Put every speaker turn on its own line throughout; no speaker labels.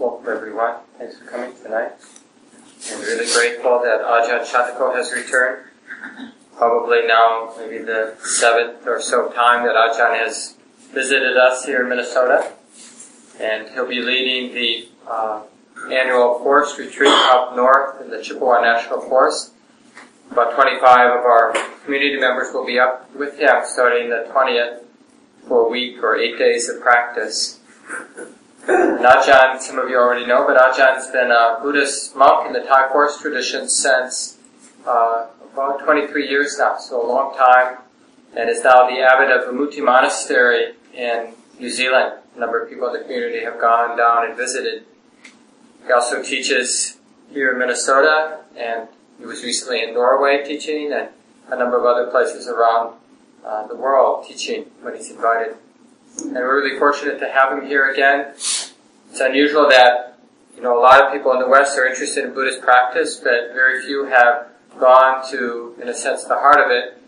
Welcome everyone. Thanks for coming tonight. I'm really grateful that Ajahn Chandako has returned. Probably now maybe the seventh or so time that Ajahn has visited us here in Minnesota. And he'll be leading the uh, annual forest retreat up north in the Chippewa National Forest. About 25 of our community members will be up with him starting the 20th for a week or eight days of practice. Ajahn, some of you already know, but Ajahn has been a Buddhist monk in the Thai forest tradition since uh, about 23 years now, so a long time, and is now the abbot of Vimutti Monastery in New Zealand. A number of people in the community have gone down and visited. He also teaches here in Minnesota, and he was recently in Norway teaching, and a number of other places around uh, the world teaching when he's invited. And we're really fortunate to have him here again. It's unusual that, you know, a lot of people in the West are interested in Buddhist practice, but very few have gone to, in a sense, the heart of it.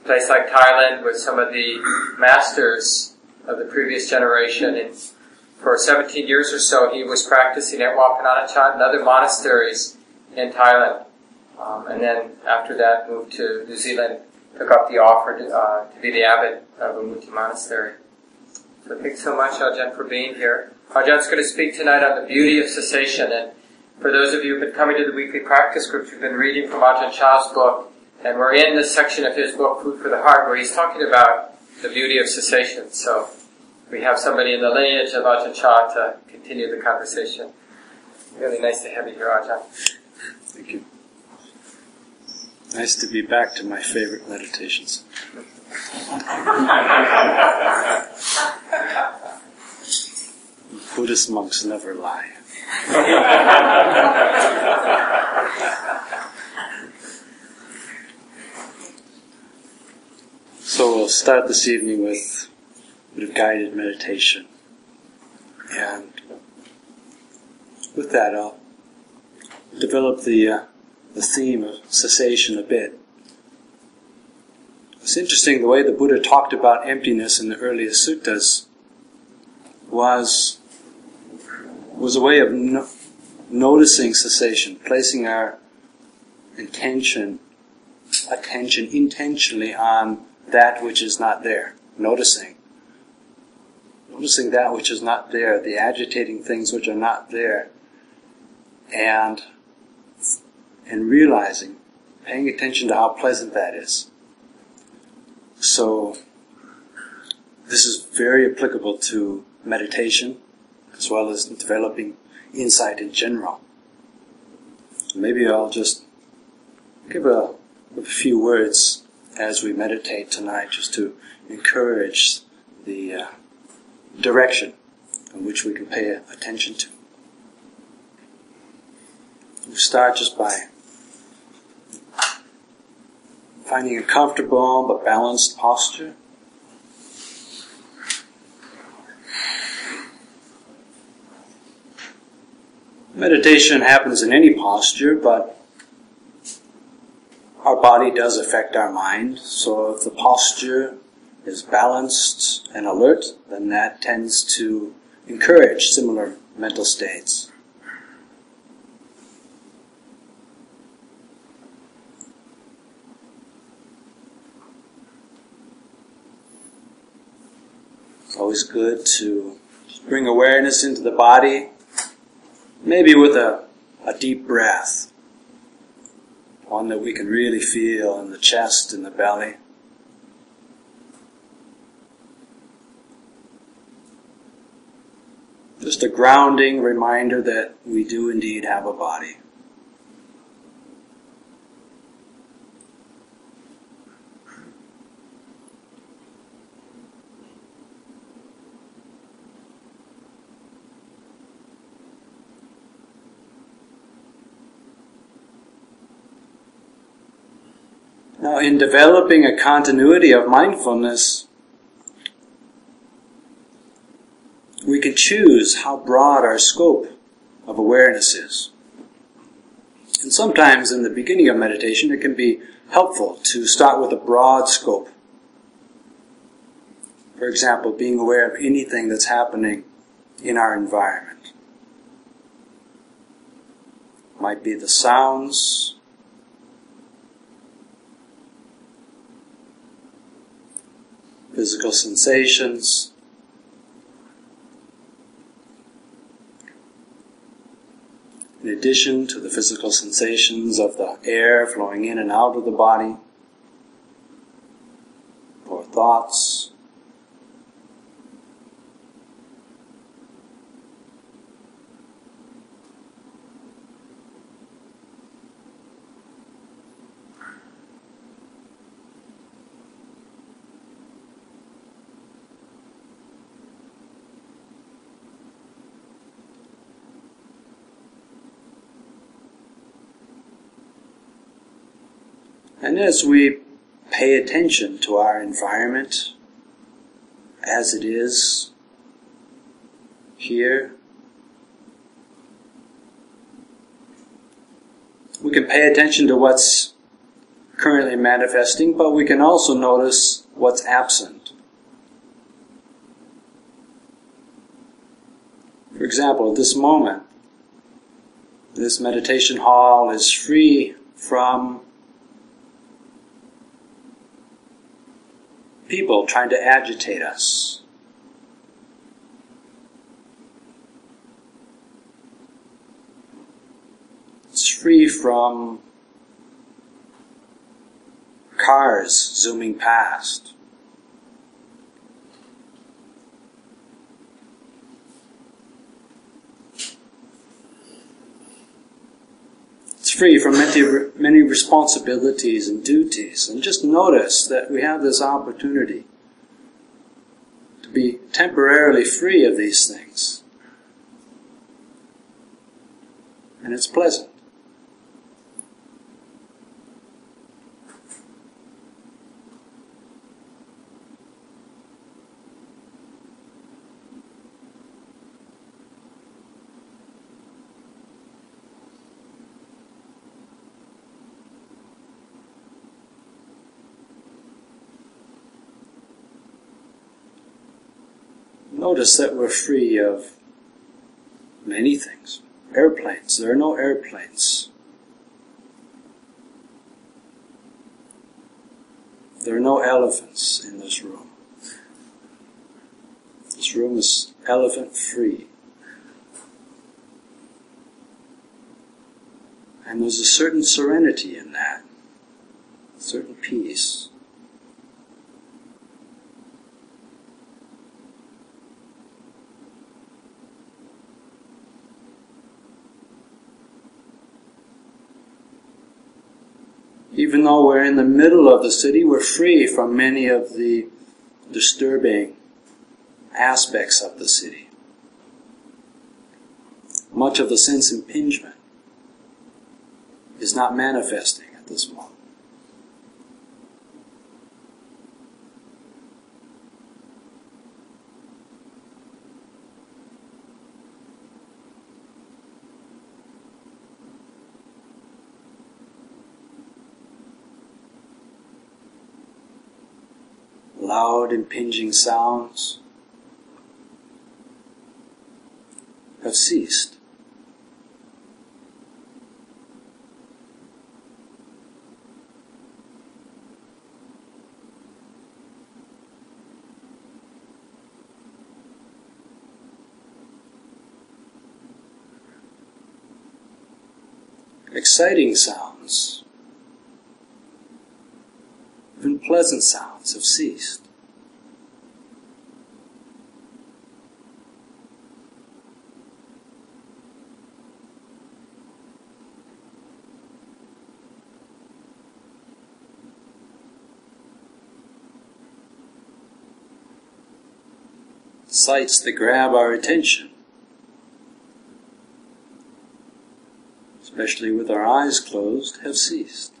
A place like Thailand with some of the masters of the previous generation. And for 17 years or so, he was practicing at Pah and other monasteries in Thailand. Um, and then after that, moved to New Zealand, took up the offer to, uh, to be the abbot of Vimutti Monastery. So thanks so much, Ajahn, for being here. Ajahn's going to speak tonight on the beauty of cessation. And for those of you who've been coming to the weekly practice groups, we've been reading from Ajahn Chah's book, and we're in this section of his book, Food for the Heart, where he's talking about the beauty of cessation. So we have somebody in the lineage of Ajahn Chah to continue the conversation. Really nice to have you here, Ajahn.
Thank you. Nice to be back to my favorite meditations. Buddhist monks never lie. so we'll start this evening with a bit of guided meditation. And with that, I'll develop the, uh, the theme of cessation a bit. It's interesting the way the Buddha talked about emptiness in the earliest suttas was was a way of no- noticing cessation, placing our intention, attention intentionally on that which is not there, noticing. Noticing that which is not there, the agitating things which are not there, and and realizing, paying attention to how pleasant that is. So, this is very applicable to meditation as well as developing insight in general. Maybe I'll just give a, a few words as we meditate tonight just to encourage the uh, direction in which we can pay attention to. We start just by finding a comfortable but balanced posture. Meditation happens in any posture, but our body does affect our mind. So if the posture is balanced and alert, then that tends to encourage similar mental states. It's always good to bring awareness into the body, maybe with a, a deep breath, one that we can really feel in the chest and the belly. Just a grounding reminder that we do indeed have a body. In developing a continuity of mindfulness, we can choose how broad our scope of awareness is. And sometimes in the beginning of meditation, it can be helpful to start with a broad scope. For example, being aware of anything that's happening in our environment. Might be the sounds. Physical sensations. In addition to the physical sensations of the air flowing in and out of the body, or thoughts, as we pay attention to our environment as it is here, we can pay attention to what's currently manifesting, but we can also notice what's absent. For example, at this moment, this meditation hall is free from people trying to agitate us. It's free from cars zooming past. Free from many, many responsibilities and duties. And just notice that we have this opportunity to be temporarily free of these things. And it's pleasant. Notice that we're free of many things. Airplanes. There are no airplanes. There are no elephants in this room. This room is elephant free. And there's a certain serenity in that, a certain peace. Even though we're in the middle of the city, we're free from many of the disturbing aspects of the city. Much of the sense impingement is not manifesting at this moment. Impinging sounds have ceased. Exciting sounds, even pleasant sounds have ceased. Sights that grab our attention, especially with our eyes closed, have ceased.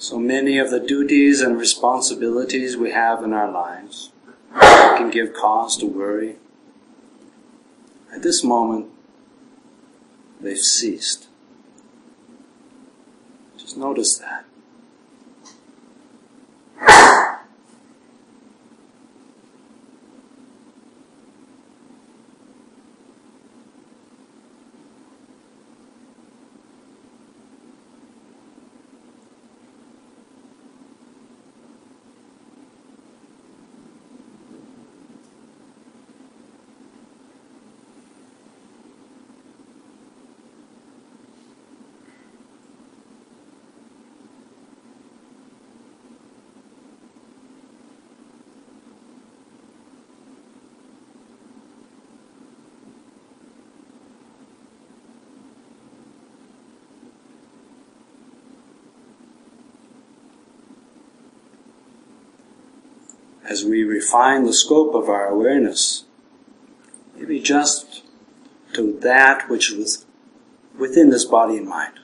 So many of the duties and responsibilities we have in our lives can give cause to worry. At this moment, they've ceased. Just notice that. As we refine the scope of our awareness, maybe just to that which was within this body and mind.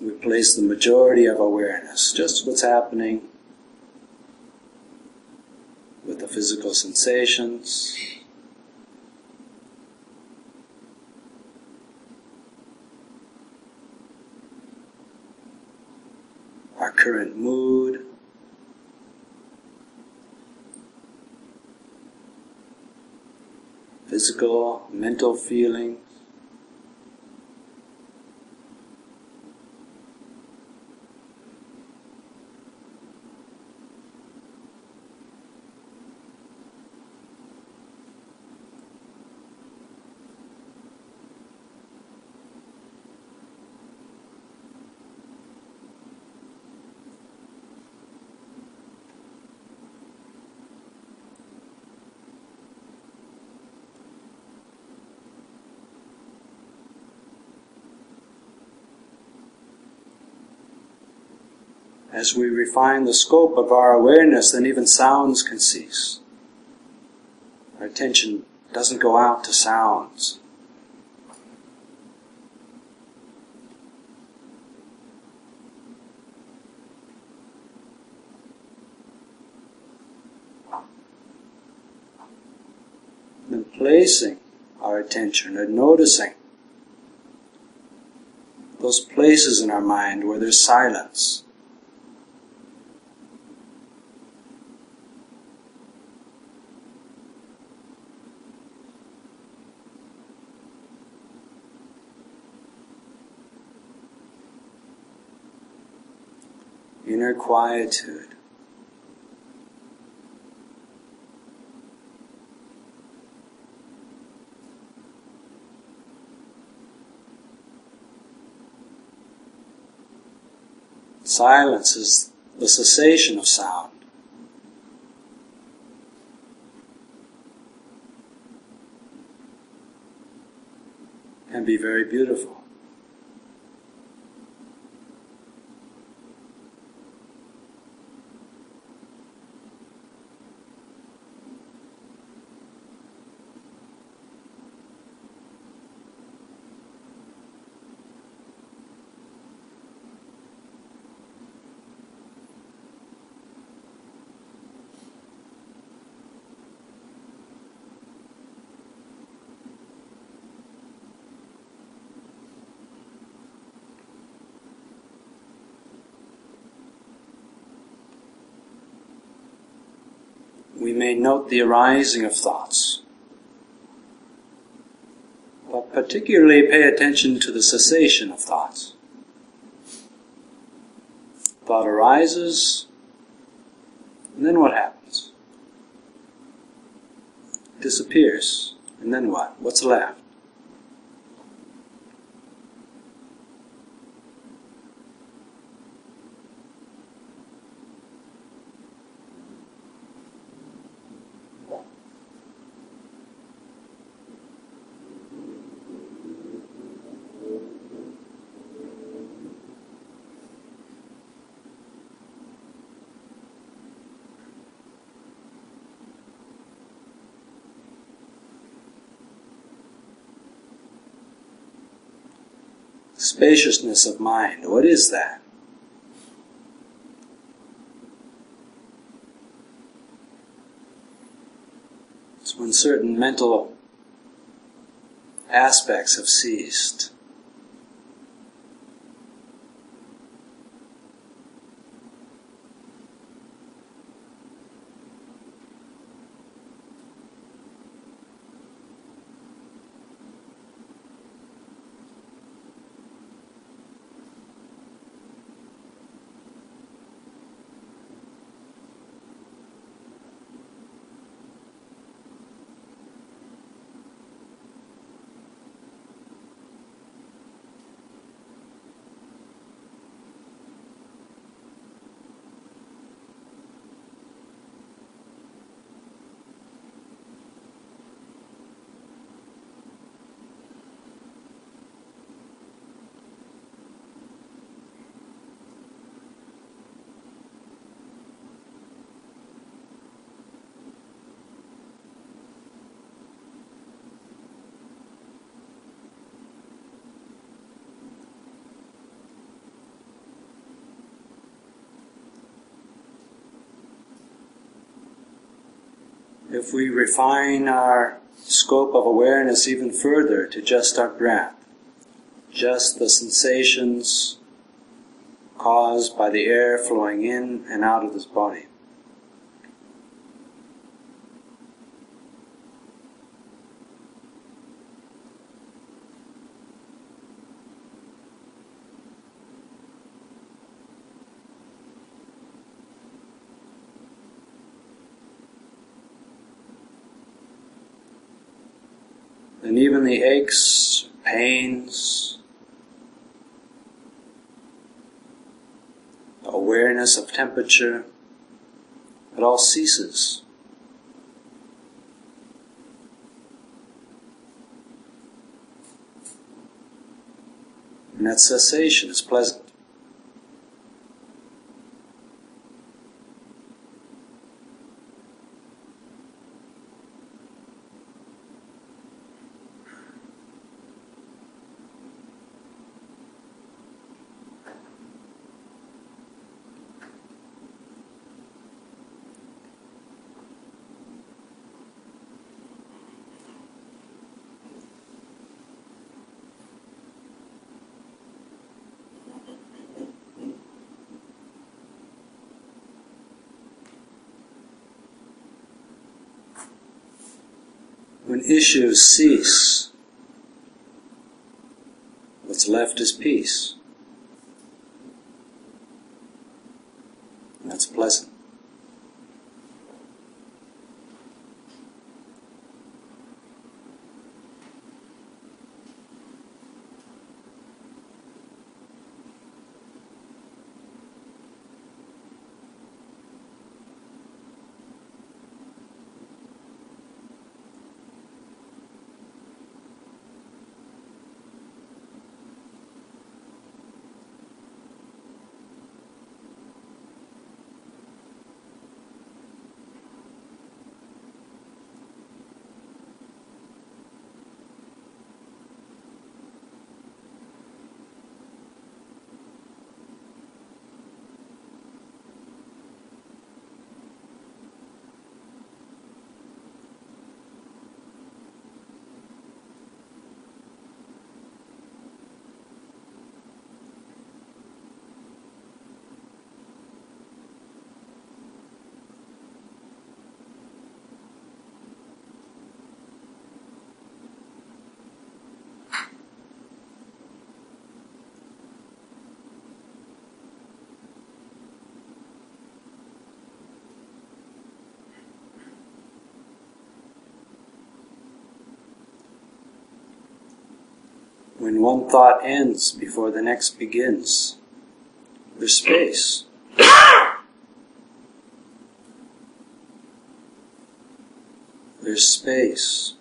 We place the majority of awareness, just what's happening with the physical sensations, Physical, mental feelings. As we refine the scope of our awareness, then even sounds can cease. Our attention doesn't go out to sounds. Then placing our attention and noticing those places in our mind where there's silence. Quietude. Silence is the cessation of sound. Can be very beautiful. We may note the arising of thoughts. But particularly pay attention to the cessation of thoughts. Thought arises, and then what happens? disappears, and then what? What's left? Spaciousness of mind, what is that? It's when certain mental aspects have ceased. If we refine our scope of awareness even further to just our breath, just the sensations caused by the air flowing in and out of this body. And even the aches, pains, awareness of temperature, it all ceases. And that cessation is pleasant. Issues cease, what's left is peace. And that's pleasant. When one thought ends before the next begins, there's space. There's space.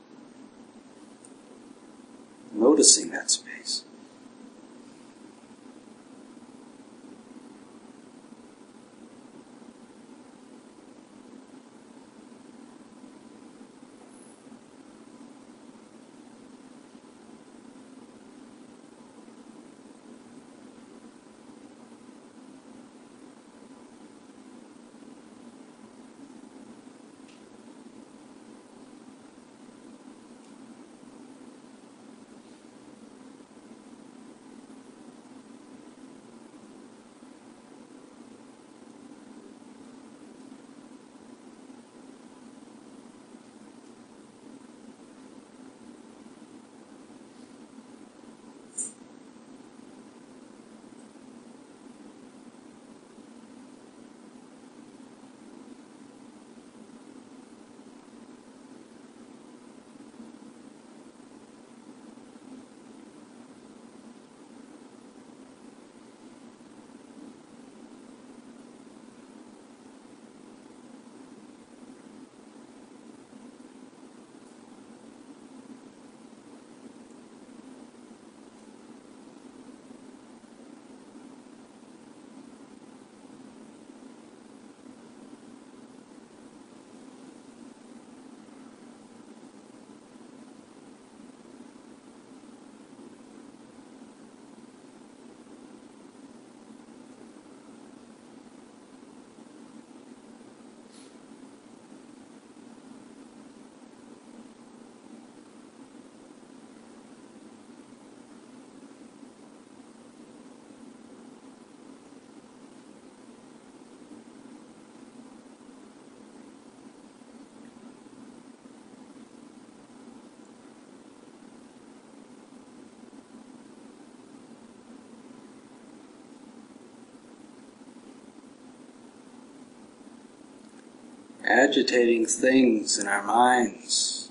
Agitating things in our minds.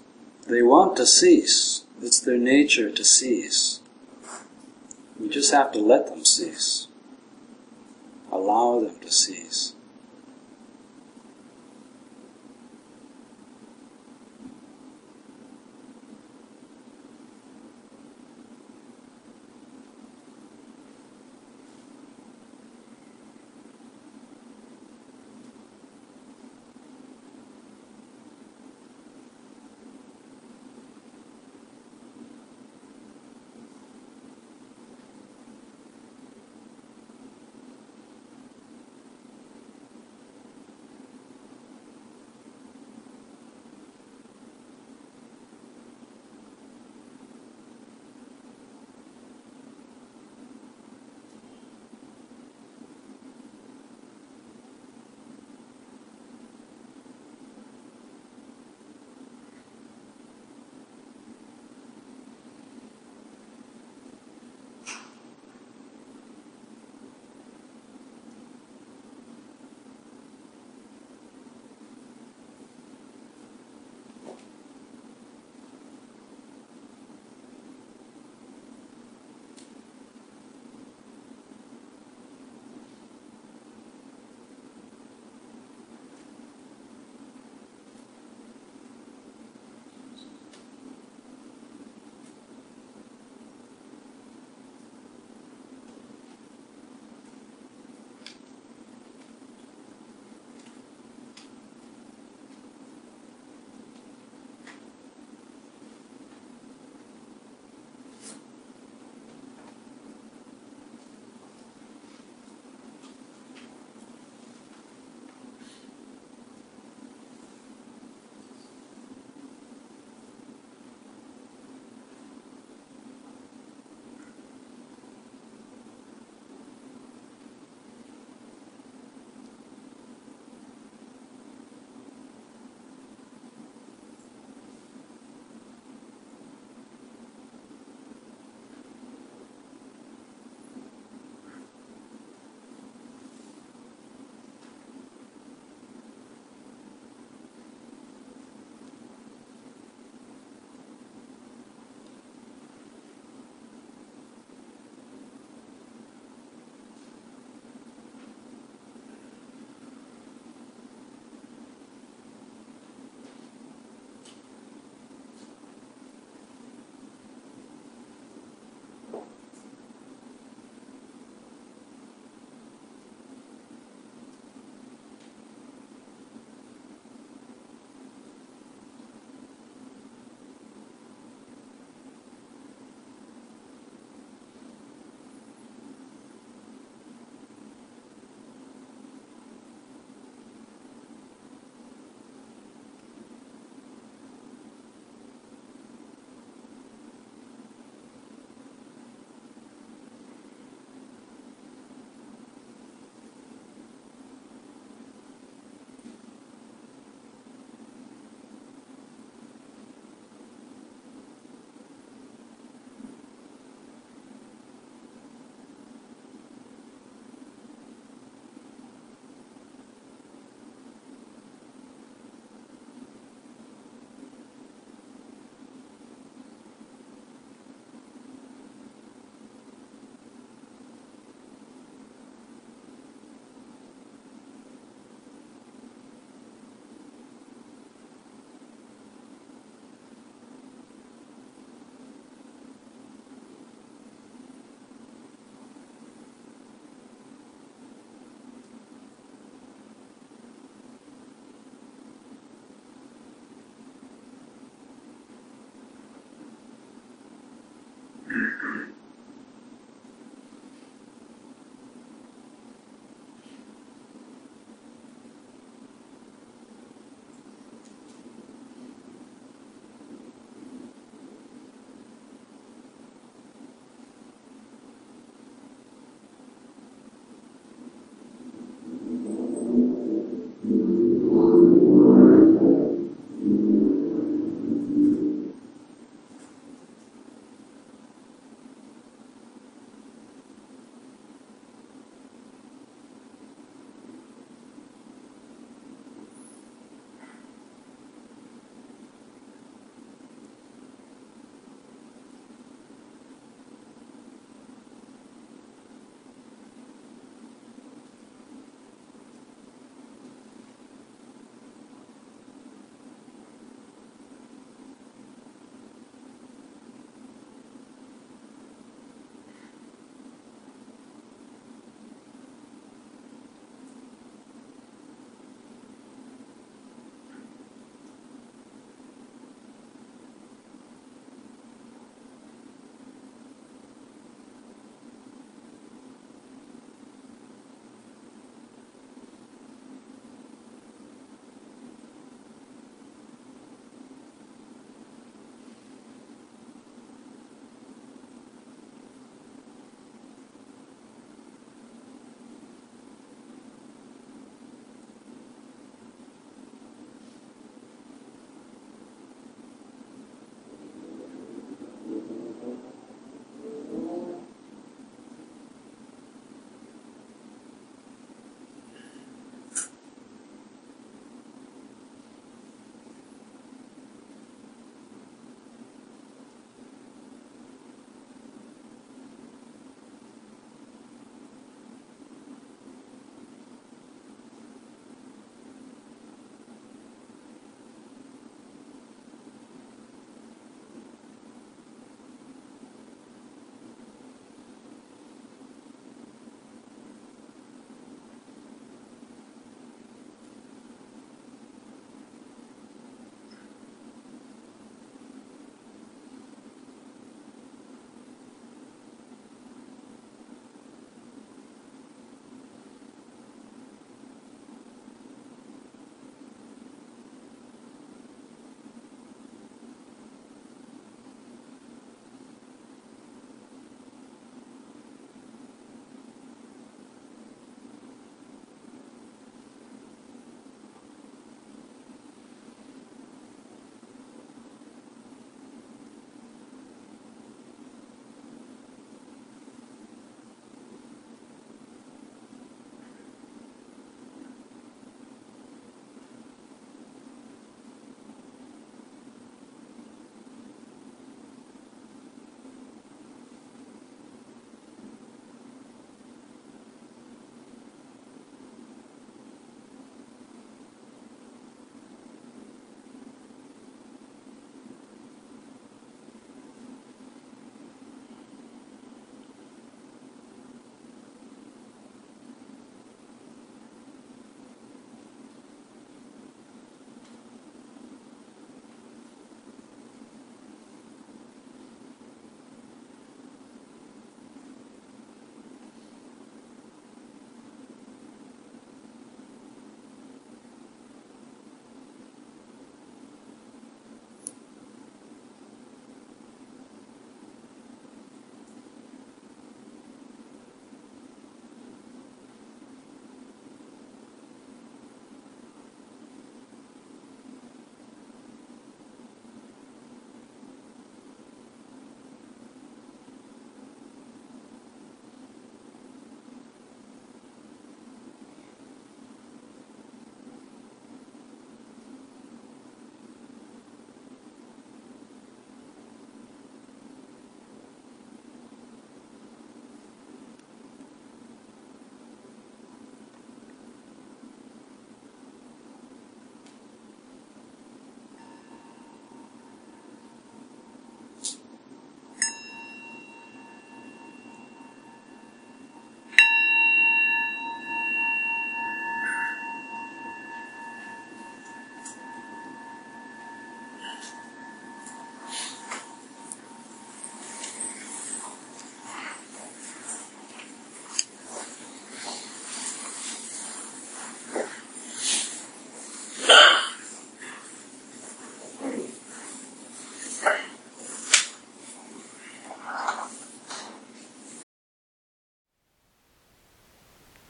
They want to cease. It's their nature to cease. We just have to let them cease. Allow them to cease.